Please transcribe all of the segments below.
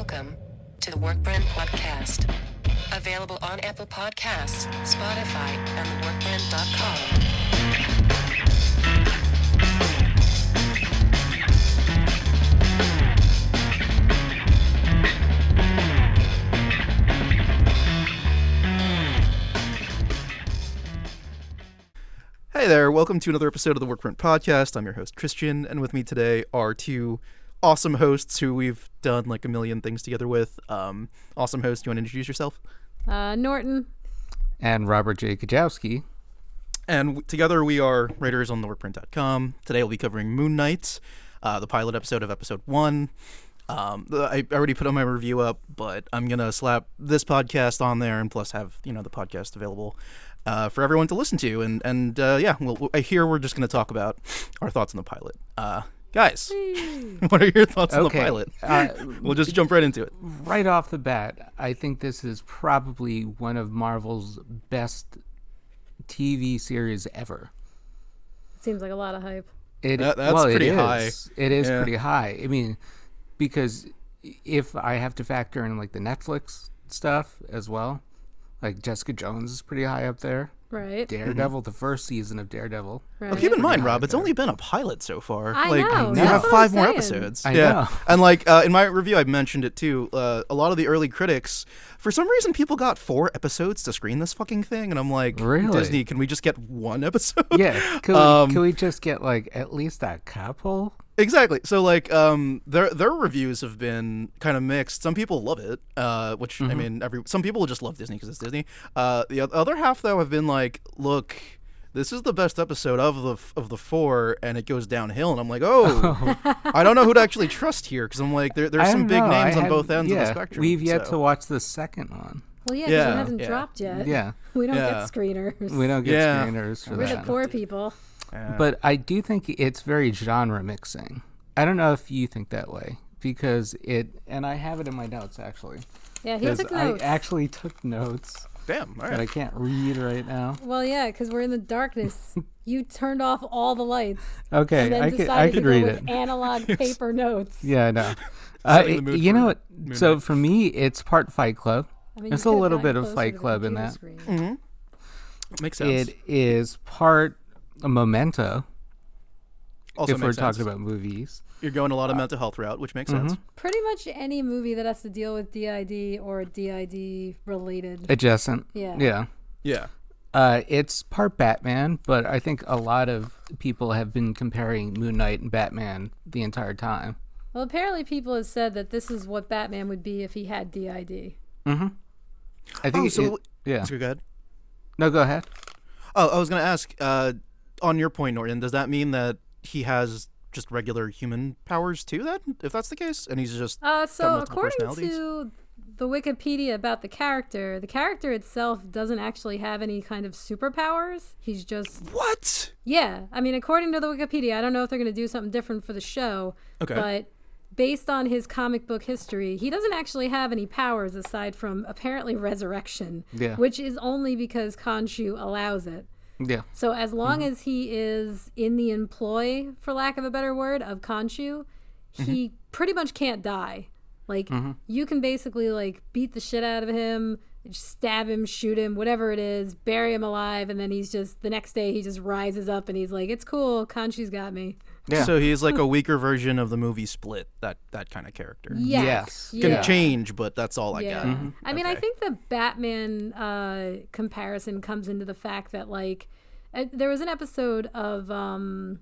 Welcome to the Workprint Podcast. Available on Apple Podcasts, Spotify, and theworkprint.com. Hey there, welcome to another episode of the Workprint Podcast. I'm your host, Christian, and with me today are two awesome hosts who we've done like a million things together with. Um, awesome host, you want to introduce yourself? Uh, Norton. and Robert J. Kajowski. And w- together we are writers on theworkprint.com. Today we'll be covering Moon Knight, uh, the pilot episode of episode one. Um, I I already put on my review up, but I'm gonna slap this podcast on there, and plus have you know the podcast available uh, for everyone to listen to. And and uh, yeah, well, I hear we're just gonna talk about our thoughts on the pilot. Uh, guys, what are your thoughts on the pilot? uh, we'll just jump right into it. Right off the bat, I think this is probably one of Marvel's best TV series ever. Seems like a lot of hype. It, That- that's well, it pretty is. high. It is Yeah. pretty high. I mean, because if I have to factor in like the Netflix stuff as well, like Jessica Jones is pretty high up there. Right. Daredevil, the first season of Daredevil. right. Well, keep in mind, Rob, it's only been a pilot so far. I like, know, You have five more episodes. I yeah. know. And like uh, in my review, I mentioned it too. Uh, a lot of the early critics, for some reason, people got four episodes to screen this fucking thing, and I'm like, Really? Disney, can we just get one episode? Yeah, could we, Um, could we just get like at least a couple? Exactly. So like um their their reviews have been kind of mixed. Some people love it, uh which I mean every some people just love Disney because it's Disney. Uh the other half though have been like, look, this is the best episode of the f- of the four and it goes downhill and I'm like, "Oh, I don't know who to actually trust here because I'm like there, there's some big know, I names on both ends yeah, of the spectrum. We've yet so- to watch the second one. Well, yeah, 'cause Yeah, it hasn't yeah. dropped yet. Yeah. We don't Yeah. get screeners. We don't get Yeah. screeners for We're the poor people. Yeah. But I do think it's very genre mixing. I don't know if you think that way because it, and I have it in my notes actually. Yeah, he 'cause took notes. I actually took notes damn, all that I can't read right now. well, yeah, because we're in the darkness. you turned off all the lights and Okay, then I could decided I to could go read with it. analog paper notes. Yeah, I know. Uh, Setting you know what? Moon So Knight. for me, it's part Fight Club. I mean, It's a little bit of Fight Club in computer that. screen. Makes sense. It is part a memento. also if we're sense. talking about movies, You're going a lot of mental health route, which makes sense. Pretty much any movie that has to deal with DID or DID related. adjacent. Yeah. Yeah. Yeah. Uh, it's part Batman, but I think a lot of people have been comparing Moon Knight and Batman the entire time. Well, apparently people have said that this is what Batman would be if he had DID. Mhm. I think. Oh, it- so yeah. so go ahead. No, go ahead. Oh, I was gonna ask. Uh, on your point, Norton, does that mean that he has just regular human powers too? Then, if that's the case, and he's just Uh, so according to the Wikipedia about the character, the character itself doesn't actually have any kind of superpowers. He's just what? yeah. I mean, according to the Wikipedia, I don't know if they're going to do something different for the show. Okay. But based on his comic book history, he doesn't actually have any powers aside from apparently resurrection, Yeah. which is only because Khonshu allows it. Yeah. So as long Mm-hmm. as he is in the employ, for lack of a better word, of Khonshu, he Mm-hmm. pretty much can't die. Like you can basically like beat the shit out of him, stab him, shoot him, whatever it is, bury him alive, and then he's just the next day he just rises up and he's like, "It's cool, Khonshu's got me." Yeah. So he's like a weaker version of the movie Split. That that kind of character Yes, Yes. can yeah. change, but that's all I Yeah. got. I mean, I think the Batman uh, comparison comes into the fact that, like, uh, there was an episode of um,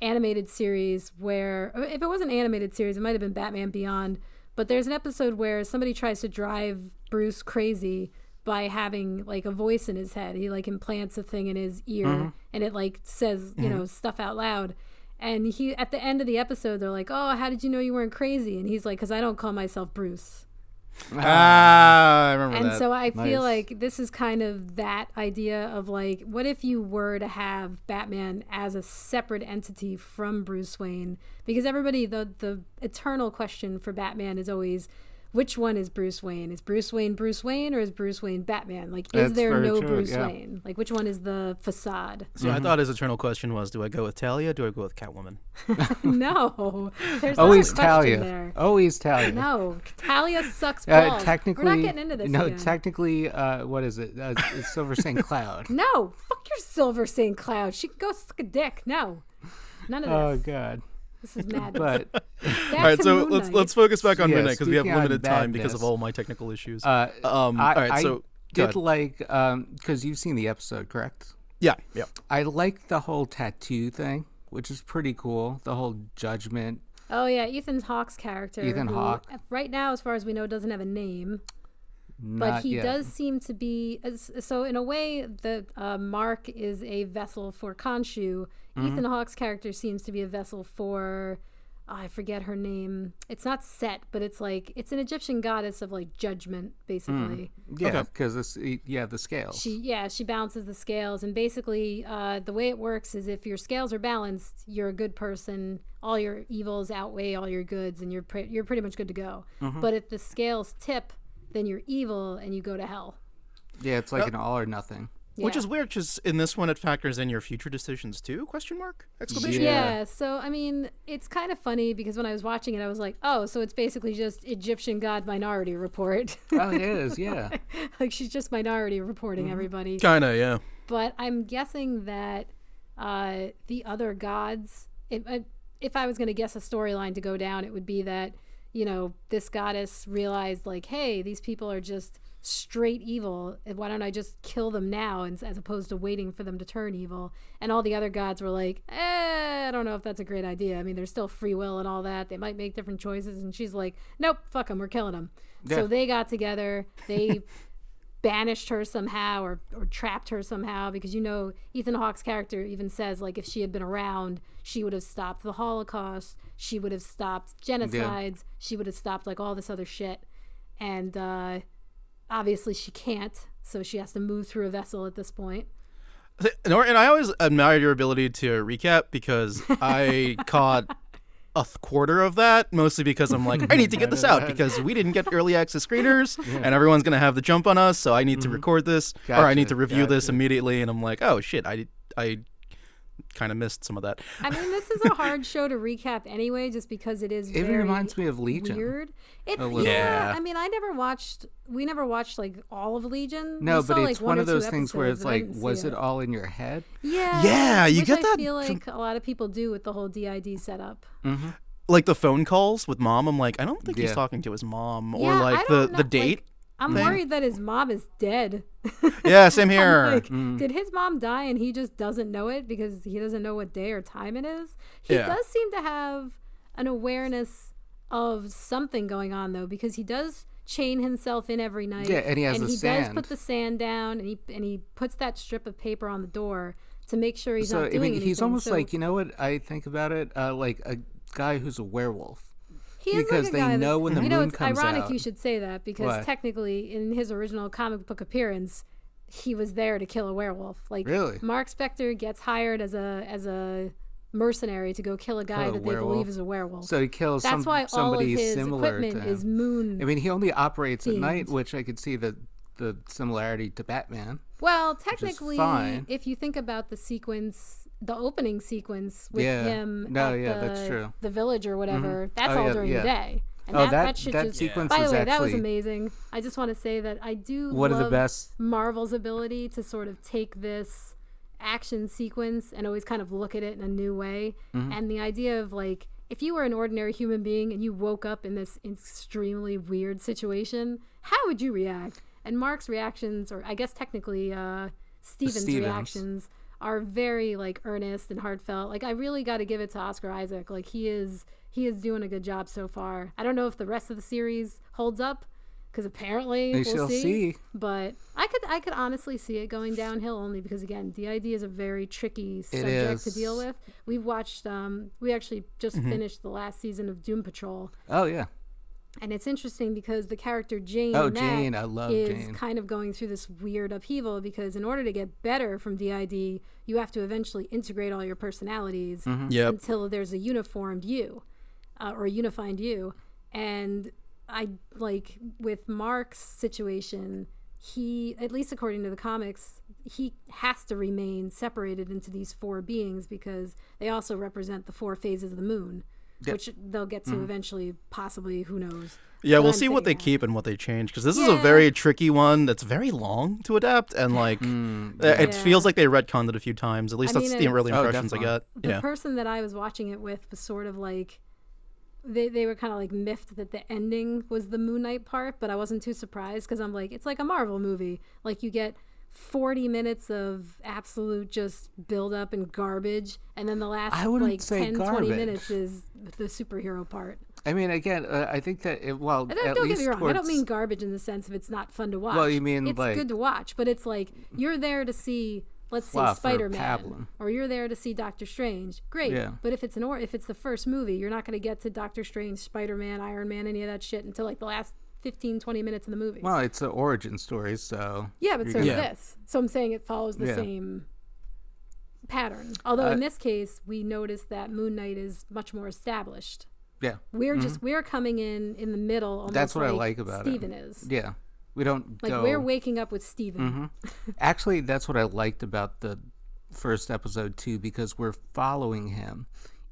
animated series where, uh, if it was an animated series, it might have been Batman Beyond. But there's an episode where somebody tries to drive Bruce crazy by having like a voice in his head. He like implants a thing in his ear, and it like says you know stuff out loud. And he at the end of the episode, they're like, "Oh, how did you know you weren't crazy?" And he's like, "Cause I don't call myself Bruce." Ah, I remember And that. so I feel like this is kind of that idea of like, what if you were to have Batman as a separate entity from Bruce Wayne? Because everybody, the the eternal question for Batman is always, which one is Bruce Wayne? Is Bruce Wayne Bruce Wayne or is Bruce Wayne Batman? Like, is That's there no true, Bruce yeah. Wayne? Like, which one is the facade? So I thought his eternal question was, do I go with Talia? Or do I go with Catwoman? no, there's Always question Talia. there. Always Talia. No, Talia sucks Uh, balls. technically, We're not getting into this no. again. Technically, uh, what is it? Uh, it's Silver St. Cloud. no, fuck your Silver St. Cloud. She can go suck a dick. No, none of this. oh. God! This is madness. But Back all right, so Moon let's Knight. let's focus back on Yeah, Moon Knight because we have speaking on limited time because of badness. all my technical issues. uh, um, I, all right, I so go did ahead. like because you've seen the episode, correct? yeah, yeah. I like the whole tattoo thing, which is pretty cool. The whole judgment. Oh yeah, Ethan Hawke's character. Ethan who, Hawke. Right now, as far as we know, doesn't have a name, but he yet. does seem to be. So in a way, the uh, Mark is a vessel for Khonshu. Mm-hmm. Ethan Hawke's character seems to be a vessel for. oh, I forget her name. It's not Set, but it's like it's an Egyptian goddess of like judgment, basically. Yeah, Okay. because it's yeah the scales. She yeah she balances the scales and basically uh, the way it works is if your scales are balanced you're a good person all your evils outweigh all your goods and you're pre- you're pretty much good to go Mm-hmm. but if the scales tip then you're evil and you go to hell yeah, it's like an all or nothing. Which is weird, because in this one it factors in your future decisions too? Question mark? Exclamation. yeah. so I mean it's kind of funny because when I was watching it I was like oh so it's basically just Egyptian God Minority Report Oh, it is. Yeah. like she's just Minority reporting everybody Kinda, yeah. but I'm guessing that uh, the other gods, if, if I was going to guess a storyline to go down, it would be that, you know, this goddess realized, like, hey, these people are just straight evil. Why don't I just kill them now and, as opposed to waiting for them to turn evil? And all the other gods were like, eh, I don't know if that's a great idea. I mean, there's still free will and all that. They might make different choices. And she's like, nope, fuck them. We're killing them. Yeah. So they got together. They banished her somehow or, or trapped her somehow because you know Ethan Hawke's character even says like if she had been around she would have stopped the Holocaust she would have stopped genocides. She would have stopped like all this other shit. And uh, obviously she can't so she has to move through a vessel at this point. And and I always admired your ability to recap because I caught a quarter of that, mostly because I'm like, I need to get this out because we didn't get early access screeners and everyone's going to have the jump on us. So I need to record this or I need to review this immediately. And I'm like, oh shit, I, I kind of missed some of that. I mean this is a hard show to recap anyway just because it is It very reminds me of Legion. weird it, little yeah. I mean I never watched we never watched like all of Legion No, We but saw, it's like, one or of those things where it's like, was it all in your head? Yeah, Yeah, you which get I that feel from- like a lot of people do with the whole DID setup. Mm-hmm. Like the phone calls with mom, I'm like, I don't think he's talking to his mom or Yeah, I like the, don't the know, date. like, I'm thing. worried that his mom is dead. yeah, same here. Like, Mm. did his mom die and he just doesn't know it because he doesn't know what day or time it is? He Yeah. does seem to have an awareness of something going on though, because he does chain himself in every night. Yeah, and he has and the he does put the sand down, and he and he puts that strip of paper on the door to make sure he's so not I doing mean, anything. he's almost So like you know what I think about it, uh, like a guy who's a werewolf. He is because like a they guy that- know when the you know, moon it's comes ironic out. you should say that because What? technically, in his original comic book appearance, he was there to kill a werewolf. Like Really? Mark Spector gets hired as a as a mercenary to go kill a guy Kill a that they believe is a werewolf. So he kills That's some, why all of his equipment is moon. I mean, he only operates at night, which I could see the the similarity to Batman. Well, technically, if you think about the sequence, the opening sequence with Yeah. him No, at yeah, the, that's true. the village or whatever, that's Oh, all yeah, during the day. And Oh, that, that- that, that just, sequence By the way, that was amazing. I just want to say that I do One of the love best- Marvel's ability to sort of take this action sequence and always kind of look at it in a new way. Mm-hmm. And the idea of like if you were an ordinary human being and you woke up in this extremely weird situation, how would you react? And Mark's reactions, or I guess technically uh, Steven's, Stevens. reactions, are very like earnest and heartfelt. Like I really got to give it to Oscar Isaac. Like he is he is doing a good job so far. I don't know if the rest of the series holds up because apparently We we'll shall see. see. But I could I could honestly see it going downhill only because again, DID is a very tricky subject to deal with. We've watched um we actually just Mm-hmm. finished the last season of Doom Patrol Oh yeah. And it's interesting because the character Jane Oh, Jane, I love is Jane. kind of going through this weird upheaval because in order to get better from DID, you have to eventually integrate all your personalities Mm-hmm. Yep. until there's a uniformed you uh, or a unified you. And I like with Mark's situation, he at least according to the comics, he has to remain separated into these four beings because they also represent the four phases of the moon, which they'll get to eventually, possibly. Who knows? Yeah, But we'll I'm see what they thinking- keep and what they change because this is a very tricky one that's very long to adapt and like Mm, uh, it Yeah. feels like they retconned it a few times. At least I that's mean, the it's- early Oh, impressions I got. the Yeah, person that I was watching it with was sort of like they they were kind of like miffed that the ending was the Moon Knight part, but I wasn't too surprised because I'm like it's like a Marvel movie. Like you get 40 minutes of absolute just build up and garbage and then the last I wouldn't like say 10 20 minutes is the superhero part. I mean, again, uh, I think that it, well, don't at don't least get me wrong. I don't mean garbage in the sense of it's not fun to watch. Well, you mean, it's like- good to watch, but it's like you're there to see, let's say Spider Man, or you're there to see Doctor Strange. Great, Yeah. but if it's an or if it's the first movie, you're not going to get to Doctor Strange, Spider Man, Iron Man, any of that shit until like the last 15, 20 minutes of the movie. Well, it's an origin story, so yeah, but so this. So I'm saying it follows the Yeah. same pattern. Although Uh, in this case, we notice that Moon Knight is much more established. yeah, We're just we're coming in in the middle. Mm-hmm. That's what I like like about Steven it. is. yeah. We don't Like go. we're waking up with Steven. Actually, that's what I liked about the first episode too, because we're following him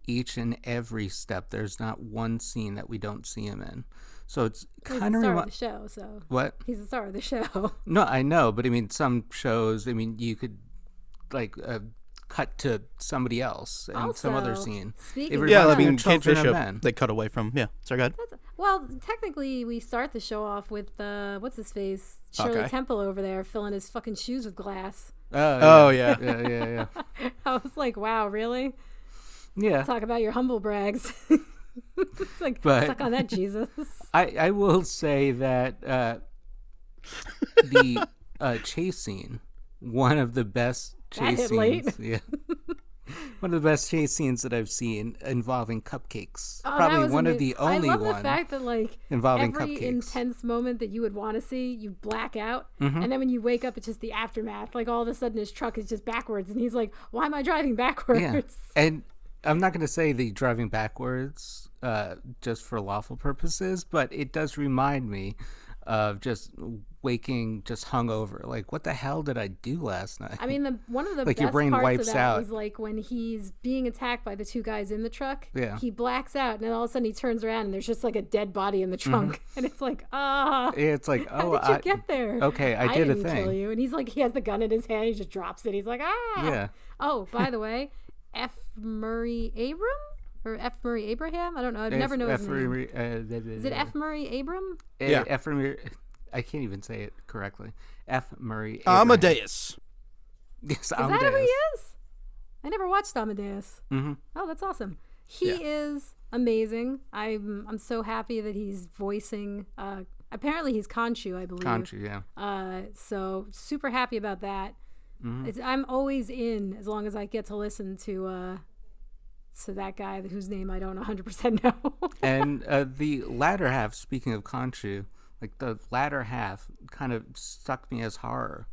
each and every step. There's not one scene that we don't see him in. So it's kind of star remi- of the show, so what? he's the star of the show. No, I know, but I mean, some shows. I mean, you could like uh, cut to somebody else and some other scene. speaking It of yeah. I mean, of Kate of Bishop they cut away from. Yeah, sorry, go ahead. well, technically, we start the show off with uh, what's his face, Shirley Hawkeye. Temple over there filling his fucking shoes with glass. Oh, Oh yeah. yeah, yeah, yeah. I was like, wow, really? Yeah. Talk about your humble brags. it's like But- suck on that, Jesus. I, I will say that uh, the uh, chase scene, one of the best chase scenes, yeah, one of the best chase scenes that I've seen involving cupcakes. Oh, Probably one of the only I love one the fact that like involving every cupcakes. intense moment that you would want to see, you black out, Mm-hmm. and then when you wake up, it's just the aftermath. Like all of a sudden, his truck is just backwards, and he's like, "Why am I driving backwards?" yeah, and I'm not going to say the driving backwards uh, just for lawful purposes, but it does remind me of just waking just hungover. Like, what the hell did I do last night? I mean, the one of the Like, best your brain parts wipes of that out. is like when he's being attacked by the two guys in the truck. Yeah. He blacks out, and then all of a sudden he turns around, and there's just like a dead body in the trunk, and it's like, ah, it's like, how Mm-hmm. oh, did you I, get there? okay, I did a didn't kill thing. you, and he's like, he has the gun in his hand, he just drops it. He's like, ah, Yeah. Oh, by the way, F. Murray Abram or F. Murray Abraham? I don't know. I've never known F. his name. Is it F. Murray Abram? Yeah. F. Murray. I can't even say it correctly. F. Murray. Abraham. Amadeus. Yes, Is that who he is? I never watched Amadeus. Mm-hmm. Oh, that's awesome. He Yeah. is amazing. I'm I'm so happy that he's voicing. Uh, apparently, he's Khonshu, I believe. Khonshu, yeah. Uh, so super happy about that. Mm-hmm. It's, I'm always in as long as I get to listen to uh, to that guy whose name I don't 100 percent know. and uh, the latter half, speaking of Khonshu, like the latter half kind of struck me as horror.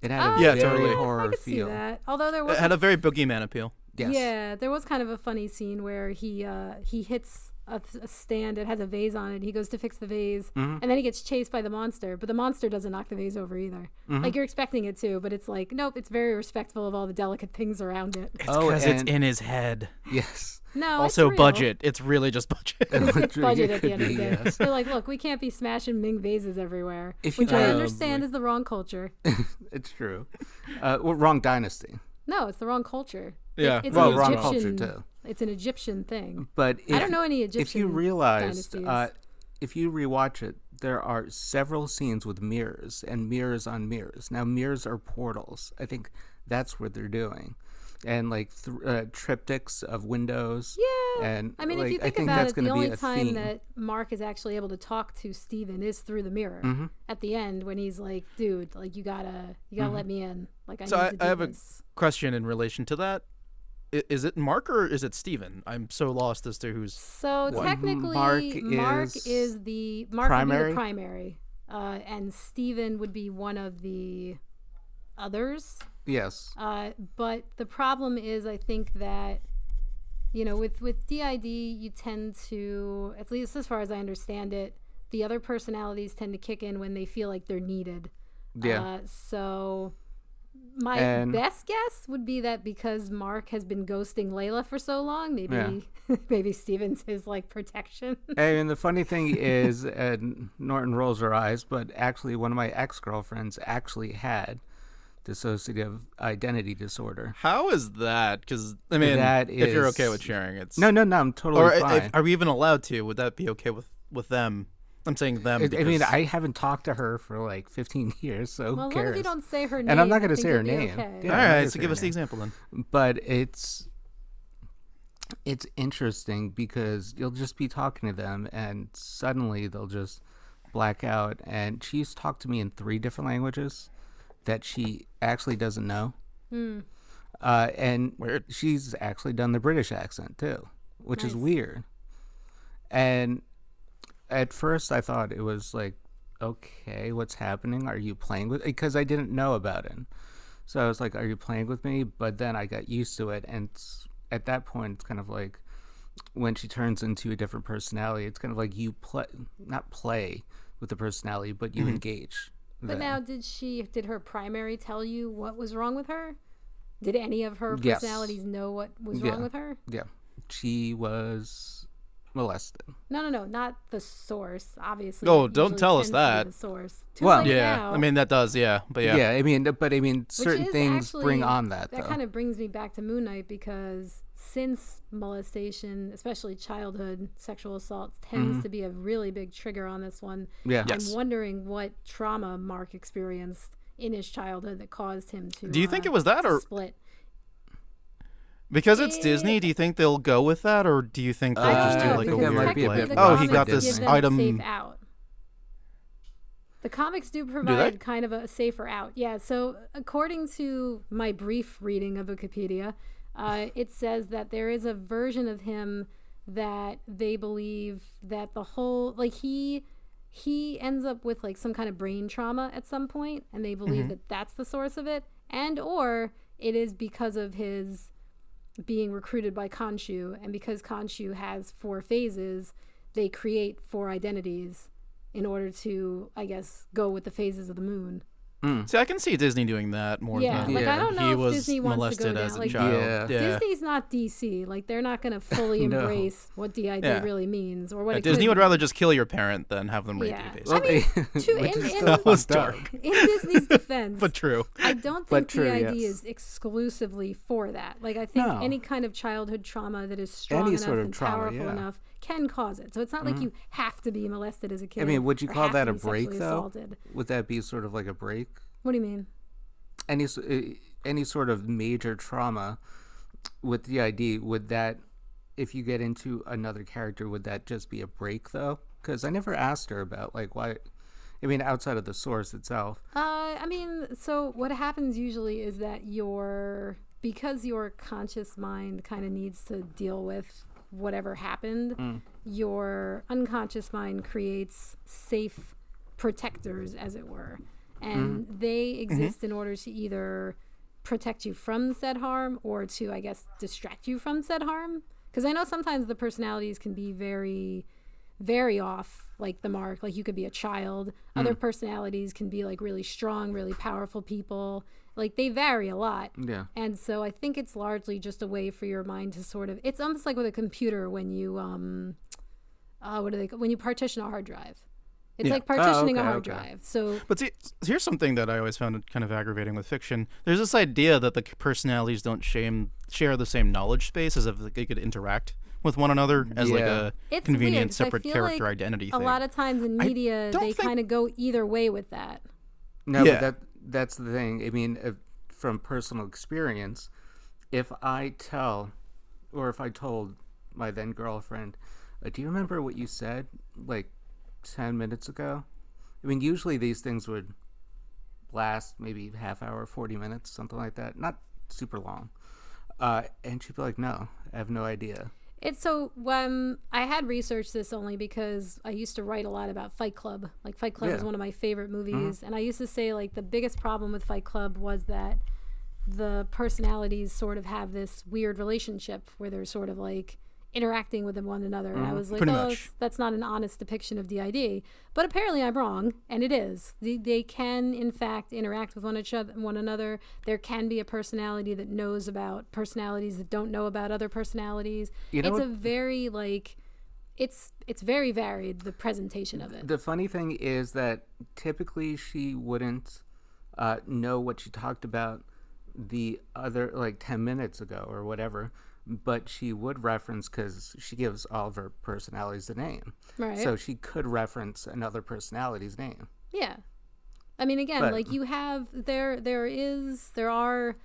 It had a Oh, Yeah, very totally. horror I could feel. see that. Although there was It had a very boogeyman appeal. Yes. Yeah, there was kind of a funny scene where he uh, he hits a, a stand. It has a vase on it. He goes to fix the vase, Mm-hmm. and then he gets chased by the monster. But the monster doesn't knock the vase over either. Mm-hmm. Like you're expecting it to, but it's like nope. It's very respectful of all the delicate things around it. It's Oh, because it's in his head. Yes. No, also, it's budget. It's really just budget. It's budget at the end of the day. yes. They're like, look, we can't be smashing Ming vases everywhere, If which you- I Oh, understand boy. is the wrong culture. it's true. Uh, well, wrong dynasty. No, it's the wrong culture. Yeah, it's, it's well, an wrong Egyptian, culture, too. It's an Egyptian thing. But if, I don't know any Egyptian. If you realize, uh, if you rewatch it, there are several scenes with mirrors and mirrors on mirrors. Now, mirrors are portals. I think that's what they're doing, and like th- uh, triptychs of windows. Yeah. And I mean, like, if you think, think about that's it, going the to be only a time theme. that Mark is actually able to talk to Steven is through the mirror Mm-hmm. at the end when he's like, "Dude, like you gotta, you gotta let me in. Like I So need I- I have a- Question in relation to that. I- Is it Mark or is it Steven? I'm so lost as to who's. So What, technically, Mark Mark, is is, the Mark would be primary? the primary, uh, and Steven would be one of the others. yes. Uh, but the problem is, I think that you know, with with DID, you tend to, at least as far as I understand it, the other personalities tend to kick in when they feel like they're needed. Yeah. Uh, so my And- best guess would be that because Mark has been ghosting Layla for so long, maybe Yeah. maybe Steven's his like protection. And the funny thing is, and Norton rolls her eyes, but actually, one of my ex girlfriends actually had dissociative identity disorder. How is that? Because I mean, That if you're okay with sharing, it's No, no, no, I'm totally Or eh, fine. if, are we even allowed to? Would that be okay with with them? I'm saying them. I- I mean, I haven't talked to her for like 15 years, so well, who as long as cares? you don't say her name, And I'm not gonna say her name. okay. Yeah. All I'm not right, gonna so give her us the example then. but it's it's interesting because you'll just be talking to them and suddenly they'll just black out and she's talked to me in three different languages that she actually doesn't know uh, and Weird. she's actually done the british accent too which is weird and at first i thought it was like okay what's happening are you playing with because i didn't know about it so I was like, "Are you playing with me?" But then I got used to it, and at that point, it's kind of like when she turns into a different personality. It's kind of like you play, not play with the personality, but you mm-hmm. engage. But them. now, did she? Did her primary tell you what was wrong with her? Did any of her Yes. personalities know what was Yeah. wrong with her? yeah, she was molested. No, no, no, not the source. Obviously. Oh, don't tell us tends to be that. The source. Too Well, Yeah, now, I mean that does. Yeah, but yeah. Yeah. I mean, but I mean, certain is things bring on that. That though. kind of brings me back to Moon Knight because since molestation, especially childhood sexual assault, tends Mm-hmm. to be a really big trigger on this one. yeah. Yes. I'm wondering what trauma Mark experienced in his childhood that caused him to. Do you think uh, it was that, or- split? Because it's Disney, do you think they'll go with that, or do you think they'll I just don't like a because weird might be a like, bit the oh, he comics got give this them item? A safe out. The comics do provide kind of a safer out. Yeah. So according to my brief reading of Wikipedia, uh, it says that there is a version of him that they believe that the whole like he he ends up with like some kind of brain trauma at some point and they believe that that's the source of it and or it is because of his being recruited by Khonshu, and because Khonshu has four phases, they create four identities in order to, I guess, go with the phases of the moon. Mm. See, I can see Disney doing that more Yeah, than like I Yeah. don't know he if was Disney wants to molested go as down. a Like child. Yeah. Yeah, Disney's not DC. Like they're not going to fully No. embrace what DID Yeah. really means or what Yeah, it Disney could would be. rather just kill your parent than have them rape Yeah. you. Basically. I mean, to- in- is in- still That was fucked dark. in Disney's defense, but true. I don't think true, DID yes. is exclusively for that. Like I think No. any kind of childhood trauma that is strong Any enough sort of and trauma, powerful yeah. Enough can cause it. So it's not like you have to be molested as a kid. I mean, would you call that a break though? assaulted. Would that be sort of like a break? What do you mean? any uh, any sort of major trauma with the ID would that if you get into another character would that just be a break though because I never asked her about like why I mean outside of the source itself Uh, I mean, so what happens usually is that your because your conscious mind kind of needs to deal with whatever happened, Mm. your unconscious mind creates safe protectors, as it were, and Mm-hmm. they exist in order to either protect you from said harm or to, I guess, distract you from said harm. Because I know sometimes the personalities can be very very off like the mark. Like you could be a child. Other personalities can be like really strong really powerful people. Like they vary a lot. Yeah. And so i think it's largely just a way for your mind to sort of it's almost like with a computer when you um uh what do they when you partition a hard drive. It's Yeah. like partitioning a okay, hard okay. drive. So But see, here's something that I always found kind of aggravating with fiction. There's this idea that the personalities don't shame, share the same knowledge space as if they could interact with one another as like a It's convenient weird, 'cause I separate character like identity a thing. lot of times in media they think- kind of go either way with that no Yeah. but that that's the thing I mean if, from personal experience if I tell or if I told my then girlfriend uh, do you remember what you said like 10 minutes ago I mean usually these things would last maybe half hour, 40 minutes, something like that. Not super long. Uh, and she'd be like, no, I have no idea. It's so when I had researched this only because I used to write a lot about Fight Club. Like Fight Club is one of my favorite mm-hmm. movies, and I used to say like the biggest problem with Fight Club was that the personalities sort of have this weird relationship where they're sort of like interacting with one another. And I was like, Pretty oh, that's not an honest depiction of DID. But apparently I'm wrong, and it is. They, they can, in fact, interact with one, each other, one another. There can be a personality that knows about personalities that don't know about other personalities. You know it's what- a very, like, it's it's very varied the presentation of it. The funny thing is that typically she wouldn't uh, know what she talked about the other like 10 minutes ago or whatever, but she would reference because she gives all of her personalities a name. Right. So she could reference another personality's name. Yeah. I mean again, But- like you have there there is there are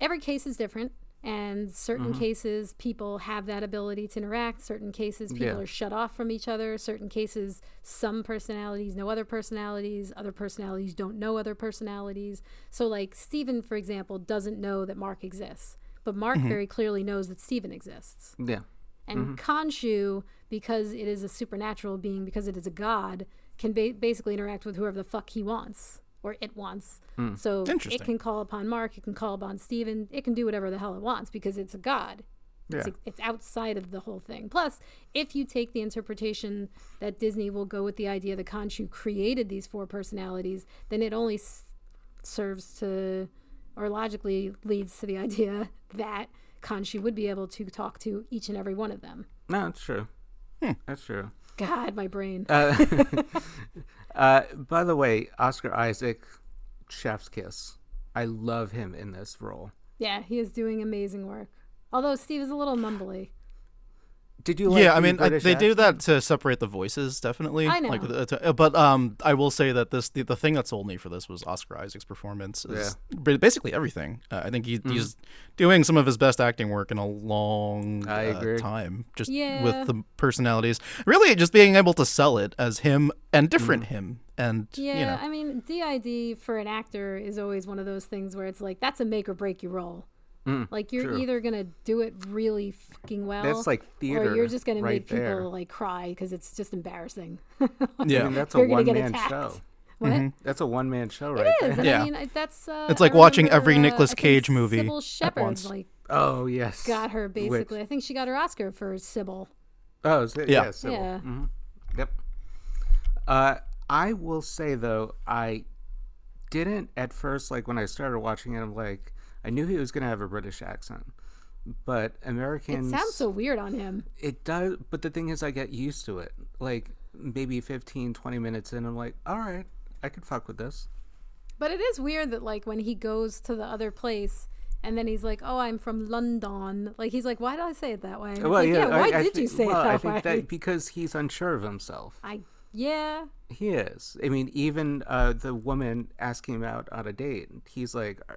every case is different and certain Mm-hmm. cases people have that ability to interact, certain cases people Yeah. are shut off from each other, certain cases some personalities know other personalities, other personalities don't know other personalities. So like Steven for example doesn't know that Mark exists, but Mark Mm-hmm. very clearly knows that Steven exists. Yeah. And Khonshu, because it is a supernatural being, because it is a god, can ba- basically interact with whoever the fuck he wants or it wants. So it can call upon Mark, it can call upon Steven, it can do whatever the hell it wants because it's a god. It's, Yeah. it's outside of the whole thing. Plus, if you take the interpretation that Disney will go with the idea that Khonshu created these four personalities, then it only s- serves to, or logically leads to the idea that Khonshu would be able to talk to each and every one of them. No, that's true. That's true. God, my brain. Uh, uh, by the way, Oscar Isaac, Chef's Kiss. I love him in this role. yeah, he is doing amazing work. Although Steve is a little mumbly. Did you like yeah, I mean, I, British they do that to separate the voices, definitely. I know. Like, uh, but um, I will say that this the, the thing that sold me for this was Oscar Isaac's performance. Is ba- basically everything. Uh, I think he, Mm-hmm. he's doing some of his best acting work in a long I uh, agree. time. Just Yeah. with the personalities, really, just being able to sell it as him and different Mm-hmm. him, and Yeah, you know, I mean, DID for an actor is always one of those things where it's like that's a make or break you role. Like you're Mm, true. either gonna do it really fucking well, That's like theater. or you're just gonna right make people there. like cry because it's just embarrassing. yeah. I mean, that's a one man attacked. show. what? That's a one man show right It is. there. Yeah. I mean, that's. Uh, It's I like watching every uh, Nicolas Cage movie Sybil at Shepherd once. like Oh yes. got her Which- basically. I think she got her Oscar for Sybil. Oh, is it? Yeah. Yeah. Sybil. Yeah. Yep. Uh, I will say though, I didn't at first like when I started watching it. I'm like, I knew he was gonna have a British accent, but Americans. It sounds so weird on him. It does, but the thing is, I get used to it. Like maybe 15, 20 minutes in, I'm like, all right, I could fuck with this. But it is weird that like when he goes to the other place and then he's like, "Oh, I'm from London." Like he's like, "Why did I say it that way?" It's like, I- why I did thi- you say well, it that I think way? that because he's unsure of himself. I yeah, He is. I mean, even uh, the woman asking him out on a date, he's like, "Uh,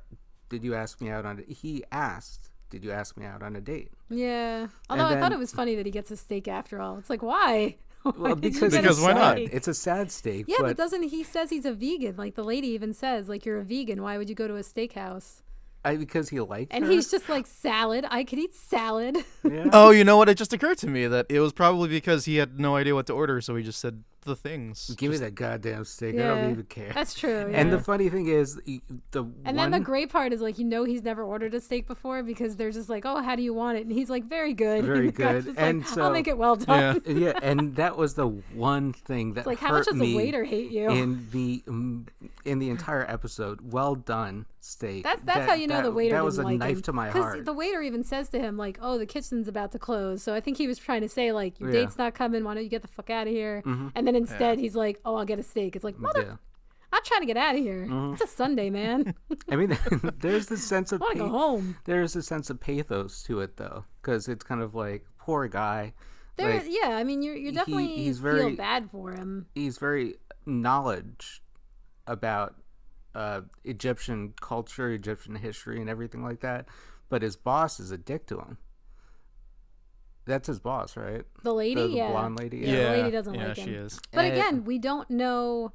"Did you ask me out on?" A-? He asked, "Did you ask me out on a date?" yeah. Although I thought it was funny that he gets a steak after all. It's like why? Why Well, because Because why not? It's a sad steak. Yeah, but, but doesn't he says he's a vegan? Like the lady even says, like you're a vegan. Why would you go to a steakhouse? I, because he liked And her. he's just like salad. I could eat salad. yeah. Oh, you know what? It just occurred to me that it was probably because he had no idea what to order, so he just said the things. Give me that goddamn steak. I don't even care. That's true. And the funny thing is, the And one, then the great part is like you know he's never ordered a steak before because they're just like, oh, how do you want it? And he's like, very good. Very And good. just like, And I'll make it well done. Yeah. yeah, and that was the one thing that It's like, how hurt much does me the waiter hate you? in the mm, in the entire episode. Well done, steak. That's that's That- how you know that, the waiter That was a didn't like knife him. to my 'Cause heart. The waiter even says to him like, "Oh, the kitchen's about to close." So I think he was trying to say like, "Your Yeah. Mm-hmm. date's not coming. Why don't you get the fuck out of here?" And then instead he's like, "Oh, I'll get a steak." It's like, mother, yeah. I'm trying to get out of here. Mm-hmm. It's a Sunday, man. I mean, there's this sense of I want to go home. there's a sense of pathos to it though, because it's kind of like poor guy. There, like, yeah. I mean, you're you definitely he's feel very- bad for him. he's very knowledge about uh, Egyptian culture, Egyptian history, and everything like that. But his boss is a dick to him. That's his boss, right? The lady, The, the yeah. blonde lady. Yeah, the lady doesn't yeah, like she him. is. But Eh, again, we don't know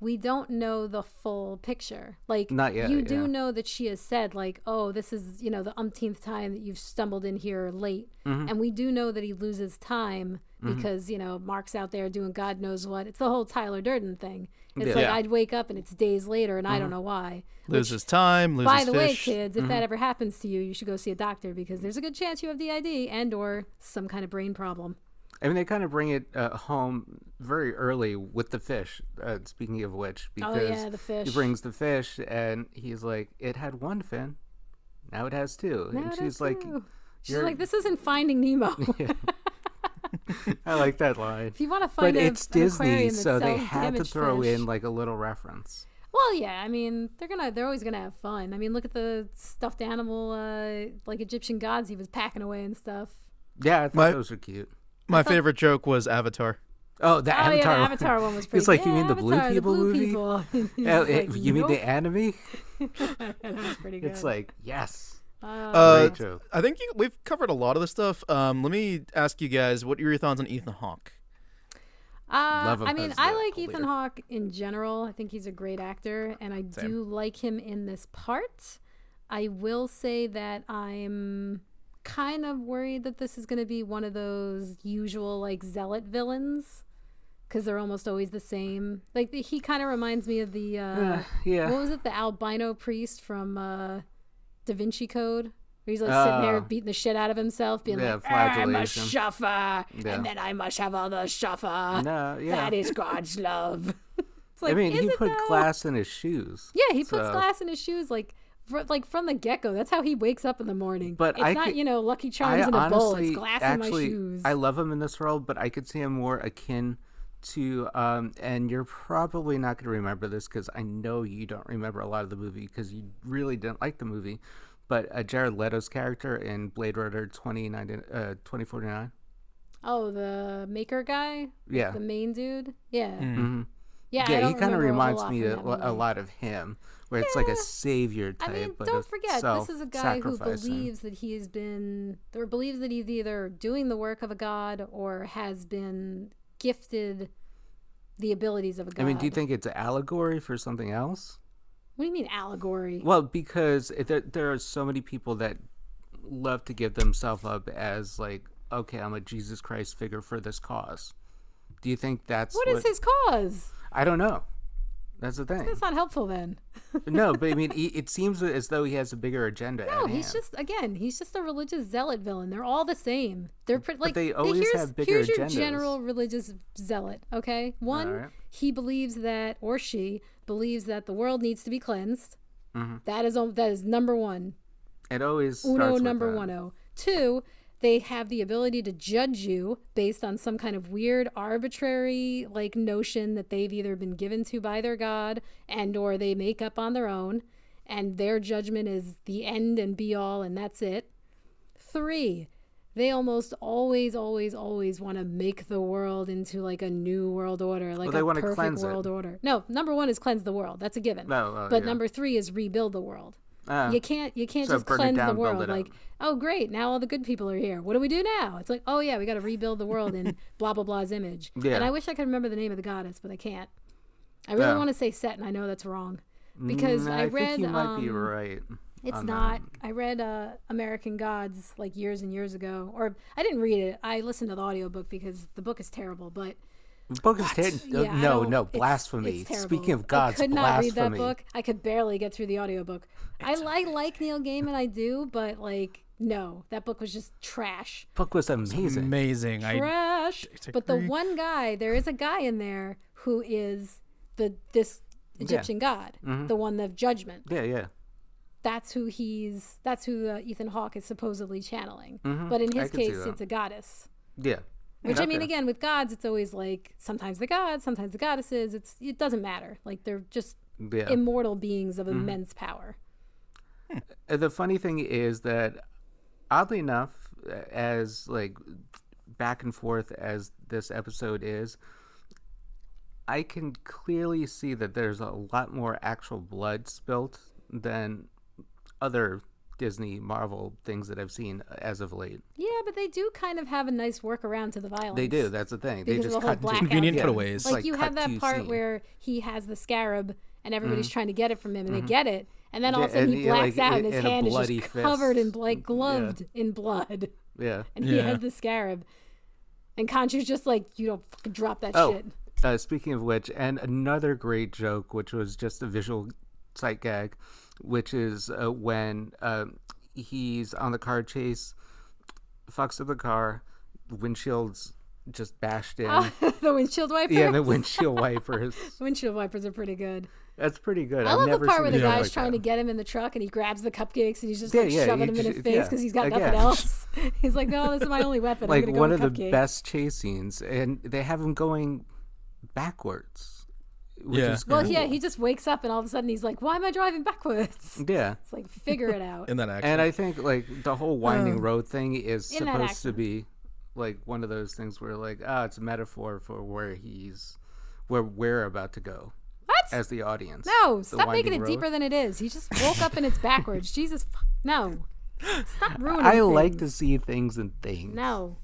we don't know the full picture. Like, Not yet, you do yeah. know that she has said, like, oh, this is, you know, the umpteenth time that you've stumbled in here late. Mm-hmm. And we do know that he loses time because, you know, Mark's out there doing God knows what. It's the whole Tyler Durden thing. It's Yeah. like Yeah. I'd wake up and it's days later and I Mm-hmm. don't know why. Loses time, loses By the way, kids, if Mm-hmm. that ever happens to you, you should go see a doctor because there's a good chance you have DID and or some kind of brain problem. I mean, they kind of bring it uh, home very early with the fish. Uh, speaking of which, because Oh, yeah, the fish. he brings the fish, and he's like, "It had one fin, now it has two. Now and she's like, two. she's like, this isn't Finding Nemo. "I like that line." if you want to But find a, it's an Disney, that so they had to throw fish- in like a little reference. Well, yeah. I mean, they're gonna they're always gonna have fun. I mean, look at the stuffed animal, uh, like Egyptian gods he was packing away and stuff. Yeah, I thought My- those were cute. My favorite joke was Avatar. Oh, the Oh Avatar. yeah, the one. Avatar one was pretty. It's like, "You mean the Blue People the blue movie?" People. He's Oh, like, it- you mean the anime? that was pretty good. It's like yes. Uh, Great joke. I think you, we've covered a lot of the stuff. Um, let me ask you guys, what are your thoughts on Ethan Hawke? Uh, I mean, I the like Ethan leader. Hawke in general. I think he's a great actor, and I do like him in this part. I will say that I'm kind of worried that this is going to be one of those usual like zealot villains because they're almost always the same. Like the, he kind of reminds me of the uh, Uh, yeah. what was it, the albino priest from uh, Da Vinci Code. Where he's like sitting there Oh. beating the shit out of himself, being Yeah, like, "I'm a Yeah. and then I must have all the shuffer. No, yeah. That is God's love. it's like, I mean, he put though? glass in his shoes. Yeah, he puts glass in his shoes, like, fr- like from the get go. That's how he wakes up in the morning. But it's I not, could- you know, Lucky I Charms in a bowl. It's glass actually, in my shoes. I love him in this role, but I could see him more akin to, um, and you're probably not going to remember this because I know you don't remember a lot of the movie because you really didn't like the movie. But uh, Jared Leto's character in Blade Runner 2090, uh, 2049. oh, the maker guy, Yeah. the main dude. Yeah, hmm yeah. Yeah, he kind of remember a whole reminds me a, a lot of him, where it's like a savior I type. mean, but don't forget, this is a guy who believes that he has been, or believes that he's either doing the work of a god or has been gifted the abilities of a god. I mean, do you think it's an allegory for something else? What do you mean allegory? Well, because there, there are so many people that love to give themselves up as like, okay, I'm a Jesus Christ figure for this cause. Do you think that's what is his cause? I don't know. That's the thing. That's not helpful then. no, but I mean, he, it seems as though he has a bigger agenda. No, he's hand. just again, he's just a religious zealot villain. They're all the same. They're pretty like they always here's, have bigger here's your agendas. general religious zealot. Okay, one, Alright. he believes that, or she believes that the world needs to be cleansed. Mm-hmm. That is that is number one. It always Uno number one oh. Two, they have the ability to judge you based on some kind of weird arbitrary like notion that they've either been given to by their god and or they make up on their own and their judgment is the end and be all and that's it. Three, they almost always, always, always want to make the world into like a new world order, like they a perfect cleanse it. world order. No, number one is cleanse the world. That's a given. No, oh, but yeah. number three is rebuild the world. Ah. you can't you can't So just cleanse down, the world like oh great now all the good people are here what do we do now it's like oh yeah we got to rebuild the world in blah blah blah's image Yeah. and i wish i could remember the name of the goddess but i can't i really Yeah. want to say set and i know that's wrong because Mm, i, read think you might be um, right. it's not i read uh, american gods like years and years ago or i didn't read it i listened to the audiobook because the book is terrible but book is ter- yeah, no, no blasphemy. it's terrible. Speaking of God's I could not blasphemy. read that book. I could barely get through the audiobook. I like like Neil Gaiman, I do, but like no, that book was just trash. book was amazing. Amazing. I Trash. But the one guy, there is a guy in there who is the this Egyptian god, Mm-hmm. the one of judgment. yeah, yeah. That's who he's. That's who uh, Ethan Hawke is supposedly channeling. Mm-hmm. But in his case, it's a goddess. Yeah. Which I mean, Okay. again, with gods, it's always like sometimes the gods, sometimes the goddesses. It's it doesn't matter. Like they're just Yeah. immortal beings Mm-hmm. of immense power. Uh, the funny thing is that oddly enough as like back and forth as this episode is i can clearly see that there's a lot more actual blood spilt than other Disney Marvel things that I've seen as of late. Yeah, but they do kind of have a nice workaround to the violence. They do. That's the thing. They Because of just the whole cut blackout Convenient thing. cutaways. Like, like, you have that part scene. where he has the scarab and everybody's trying to get it from him and they get it. And then all of a Mm-hmm. Sudden he he, blacks like, out and his in a hand is bloody just covered in fist. like Yeah. gloved in blood. Yeah. And he Yeah. has the scarab. And Khonshu's just like, you don't fucking drop that Oh, shit. uh, speaking of which, and another great joke, which was just a visual sight gag, which is uh, when uh, he's on the car chase, fucks up the car, windshield's just bashed in. the windshield wipers. yeah, the windshield wipers. windshield wipers are pretty good. That's pretty good. I I've love the part where the guy's like trying to get him in the truck and he grabs the cupcakes and he's just Yeah, like yeah, shoving he them in his face yeah, because he's got again. nothing else. he's like, no, this is my only weapon. I'm like go one of the best chase scenes, and they have him going backwards. Which Yeah. is Well, yeah, he just wakes up and all of a sudden he's like, why am I driving backwards? yeah. It's like, figure it out. in that action. And I think like the whole winding road thing is supposed to be like one of those things where like ah, it's a metaphor for where he's where we're about to go what? as the audience. no, The stop making it road. deeper than it is. He just woke up and it's backwards. Jesus, fuck. No. Stop ruining it. I like to see things and things. No.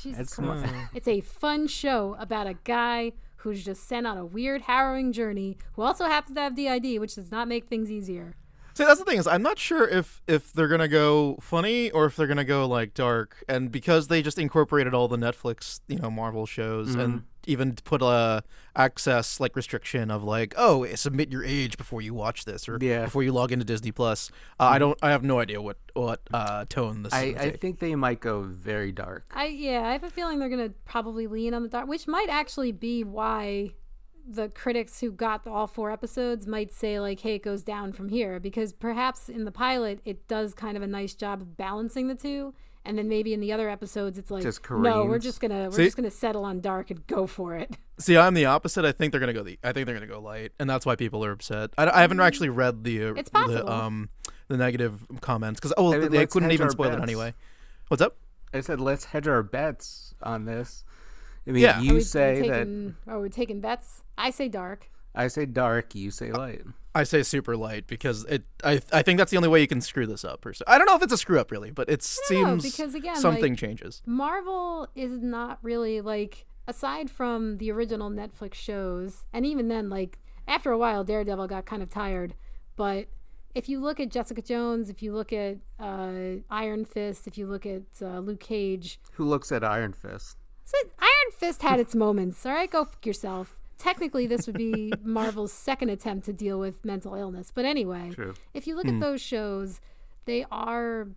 Jesus That's Christ. my- It's a fun show about a guy who's just sent on a weird, harrowing journey, who also happens to have DID, which does not make things easier. See, that's the thing is, I'm not sure if if they're gonna go funny or if they're gonna go like dark. And because they just incorporated all the Netflix, you know, Marvel shows, Mm-hmm. and even put a access like restriction of like, oh, submit your age before you watch this or Yeah. Mm-hmm. before you log into Disney Plus. Uh, I don't, I have no idea what what uh, tone this. I, is I think they might go very dark. I yeah, I have a feeling they're gonna probably lean on the dark, which might actually be why the critics who got the, all four episodes might say like, "Hey, it goes down from here," because perhaps in the pilot it does kind of a nice job of balancing the two, and then maybe in the other episodes it's like, Just "No, we're just gonna we're See- just gonna settle on dark and go for it." See, I'm the opposite. I think they're gonna go the. I think they're gonna go light, and that's why people are upset. I, I haven't actually read the uh, It's the um the negative comments because oh I mean, they couldn't even our spoil it anyway. What's up? I said let's hedge our bets on this. I mean, Yeah. You Are we, say are we that taking, Are we taking bets? I say dark. I say dark, you say light. I say super light because it. I I think that's the only way you can screw this up. Person, I don't know if it's a screw up really, but it don't know, seems because again, something like- changes. Marvel is not really like aside from the original Netflix shows, and even then, like after a while, Daredevil got kind of tired. But if you look at Jessica Jones, if you look at uh, Iron Fist, if you look at uh, Luke Cage, Who looks at Iron Fist? So Iron Fist had its moments. All right, go fuck yourself. Technically, this would be Marvel's second attempt to deal with mental illness. But anyway, True. if you look at hmm. those shows, they are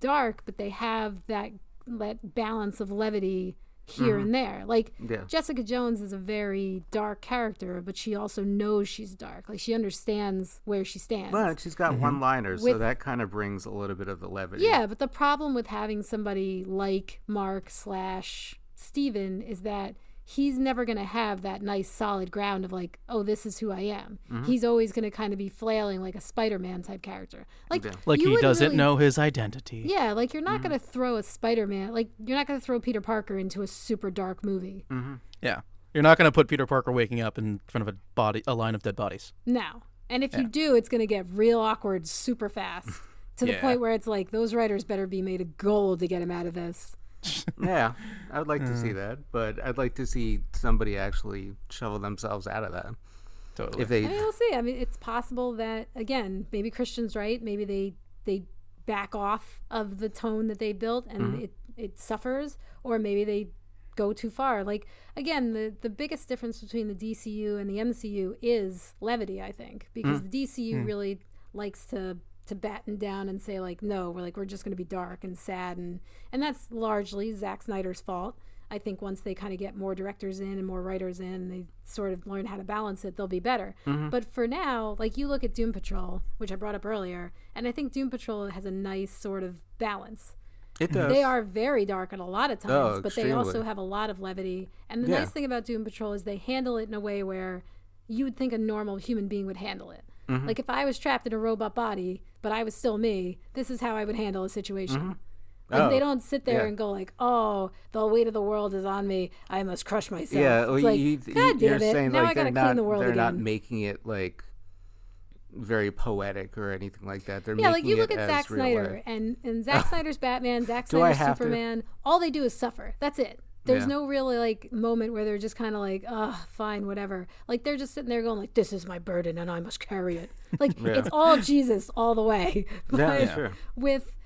dark, but they have that that balance of levity here mm-hmm. and there. Like Yeah. Jessica Jones is a very dark character, but she also knows she's dark. Like she understands where she stands. But she's got mm-hmm. one-liners, so that kind of brings a little bit of the levity. Yeah, but the problem with having somebody like Mark slash Steven is that he's never going to have that nice solid ground of like, oh, this is who I am. Mm-hmm. He's always going to kind of be flailing like a Spider-Man type character. Like, Like he doesn't really- know his identity. Yeah, like you're Mm-hmm. not going to throw a Spider-Man, like you're not going to throw Peter Parker into a super dark movie. Yeah. You're not gonna put Peter Parker waking up in front of a body, a line of dead bodies. No. And if you do, it's going to get real awkward super fast to the Yeah. point where it's like those writers better be made of gold to get him out of this. yeah, I would like to see that, but I'd like to see somebody actually shovel themselves out of that. Totally. If they, I mean, we'll see. I mean, it's possible that again, maybe Christian's right. Maybe they they back off of the tone that they built and mm-hmm. it it suffers, or maybe they go too far. Like again, the the biggest difference between the DCU and the MCU is levity. I think because mm. the DCU mm. really likes to to batten down and say like, no, we're like we're just going to be dark and sad and and that's largely Zack Snyder's fault. I think once they kind of get more directors in and more writers in, they sort of learn how to balance it, they'll be better. Mm-hmm. But for now, like you look at Doom Patrol, which I brought up earlier, and I think Doom Patrol has a nice sort of balance. it does. They are very dark at a lot of times, Oh, but they also have a lot of levity. And the Yeah. nice thing about Doom Patrol is they handle it in a way where you would think a normal human being would handle it. Mm-hmm. Like if I was trapped in a robot body, but I was still me, this is how I would handle a situation. Like Oh, they don't sit there yeah. and go like, "Oh, the weight of the world is on me. I must crush myself." Yeah, well, like, you, God you're damn it! saying now like I gotta they're clean not the world they're not making it like very poetic or anything like that. They're Yeah, like you look at Zack Snyder life. and and Zack Snyder's Batman, Zack Snyder's have to? Superman. All they do is suffer. That's it. There's Yeah. no really like moment where they're just kind of like, "Ugh, fine, whatever." Like they're just sitting there going like, "This is my burden and I must carry it." Like it's all Jesus all the way. But Yeah, sure. with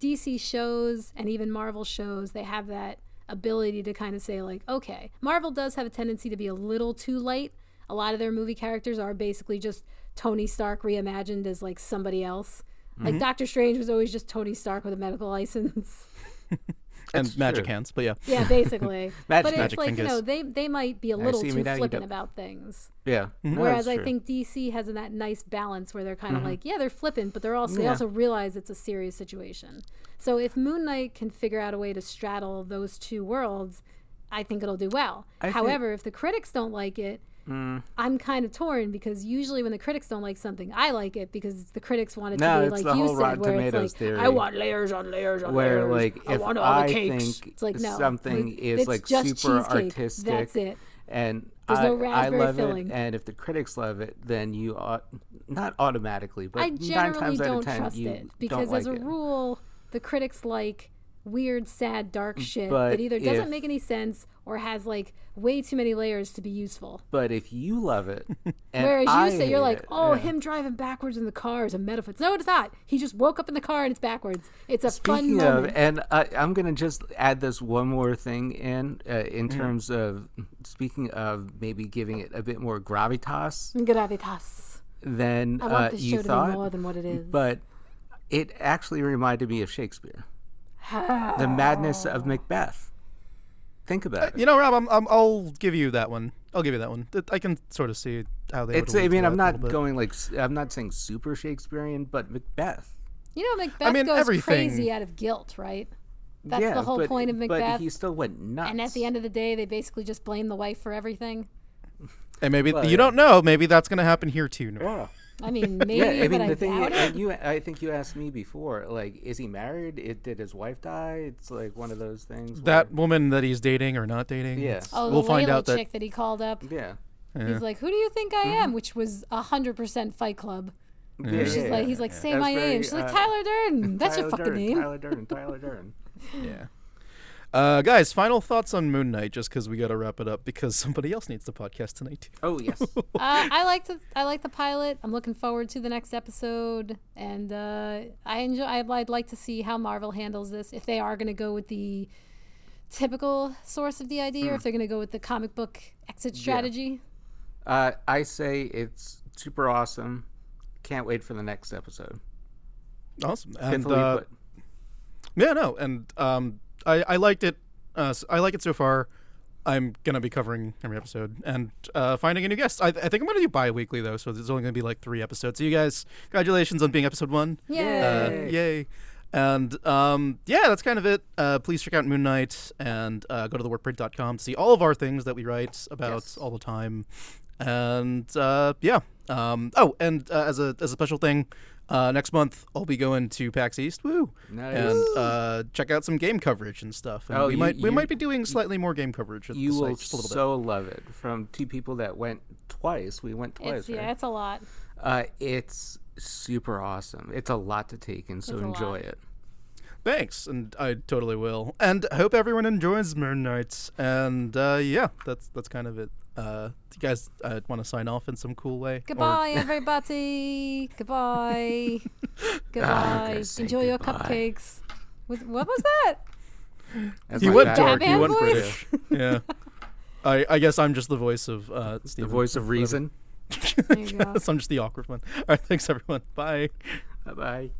DC shows and even Marvel shows, they have that ability to kind of say like, "Okay, Marvel does have a tendency to be a little too light." A lot of their movie characters are basically just Tony Stark reimagined as like somebody else. Mm-hmm. Like Doctor Strange was always just Tony Stark with a medical license. and magic true. hands. But yeah, Yeah, basically. Magic- but it's Magic like you know they they might be a little see too now, flippant about things. Yeah. No, Whereas I think DC has in that nice balance where they're kind of Mm-hmm. like, yeah, they're flippant, but they're also they also realize it's a serious situation. So if Moon Knight can figure out a way to straddle those two worlds, I think it'll do well. I think- However, if the critics don't like it, Mm. I'm kind of torn because usually when the critics don't like something, I like it because the critics want it No, to be like the you said, Rotten where Tomatoes it's like, I want layers on layers on where layers. like I if want all the I cakes. think it's like no, something with- is like super artistic That's it. and There's I, no I raspberry love filling. it and if the critics love it then you ought not automatically but I nine times out don't of ten trust you it because as like a it. rule, the critics like weird, sad, dark shit But that either doesn't if- make any sense or has like way too many layers to be useful. but if you love it and Whereas you I say you're hate like, it, oh, yeah. him driving backwards in the car is a metaphor. No, it's not. He just woke up in the car and it's backwards. It's a fun Speaking moment. of, and I, I'm gonna just add this one more thing in, uh, in Mm-hmm. terms of speaking of maybe giving it a bit more gravitas Gravitas. than I want uh, you show to thought. be more than what it is. but it actually reminded me of Shakespeare, the madness of Macbeth. Think about uh, it. you know, Rob, I'm, I'm, I'll give you that one. I'll give you that one. I can sort of see how they. It's. would I mean, I'm not going like. I'm not saying super Shakespearean, but Macbeth. you know, Macbeth mean, goes everything- crazy out of guilt, right? That's yeah, the whole but, point of Macbeth. But he still went nuts. and at the end of the day, they basically just blame the wife for everything. And maybe Well, you yeah. don't know. Maybe that's going to happen here too. yeah. I mean, maybe, Yeah, I but mean I the thing, doubt it. and you, I think you asked me before, like, is he married? It, did his wife die? It's like one of those things. That where- woman that he's dating or not dating. Yeah. Oh, we'll the find out that. chick that he called up. yeah, He's like, "Who do you think I Mm-hmm. am?" Which was hundred percent Fight Club. yeah, She's yeah, like, yeah. he's like, "Say That's my name." very, She's like, uh, "Tyler Durden." That's your fucking Durden, name. Tyler Durden. Tyler Durden. Yeah. Uh, guys, final thoughts on Moon Knight, just because we got to wrap it up because somebody else needs the podcast tonight. Too. Oh yes. uh, I like the I like the pilot. I'm looking forward to the next episode, and uh, I enjoy. I'd, I'd like to see how Marvel handles this. If they are going to go with the typical source of the idea, Hmm. or if they're going to go with the comic book exit strategy. uh, I say it's super awesome. Can't wait for the next episode. Awesome. And uh, yeah, no, and um, I I liked it. Uh, I like it so far. I'm gonna be covering every episode and uh, finding a new guest. I, I think I'm gonna do bi-weekly though, so there's only gonna be like three episodes. So you guys, congratulations on being episode one. Yay! Uh, yay. And um, yeah, that's kind of it. Uh, please check out Moon Knight and uh, go to theworkprint.com to see all of our things that we write about Yes. all the time. And uh, yeah. Um, oh, and uh, as a as a special thing, uh, next month I'll be going to PAX East. Woo! Nice. And uh, check out some game coverage and stuff. And Oh, we you- might we you- might be doing slightly more game coverage at you the will site, just a little bit. so love it. From two people that went twice, we went twice. It's yeah, it's a lot. Uh, it's super awesome. It's a lot to take in, so It's enjoy it. Thanks, and I totally will. And hope everyone enjoys Moon Knight. And uh, yeah, that's that's kind of it. Uh, do you guys uh, want to sign off in some cool way? Or- Goodbye, everybody. Goodbye. Goodbye. gotta say Enjoy your goodbye. cupcakes. With, what was that? That's he my went bad. dark. He Batman went voice? British. yeah. I I guess I'm just the voice of uh, The voice of reason. There you go. so I'm just the awkward one. All right, thanks everyone. Bye. Bye bye.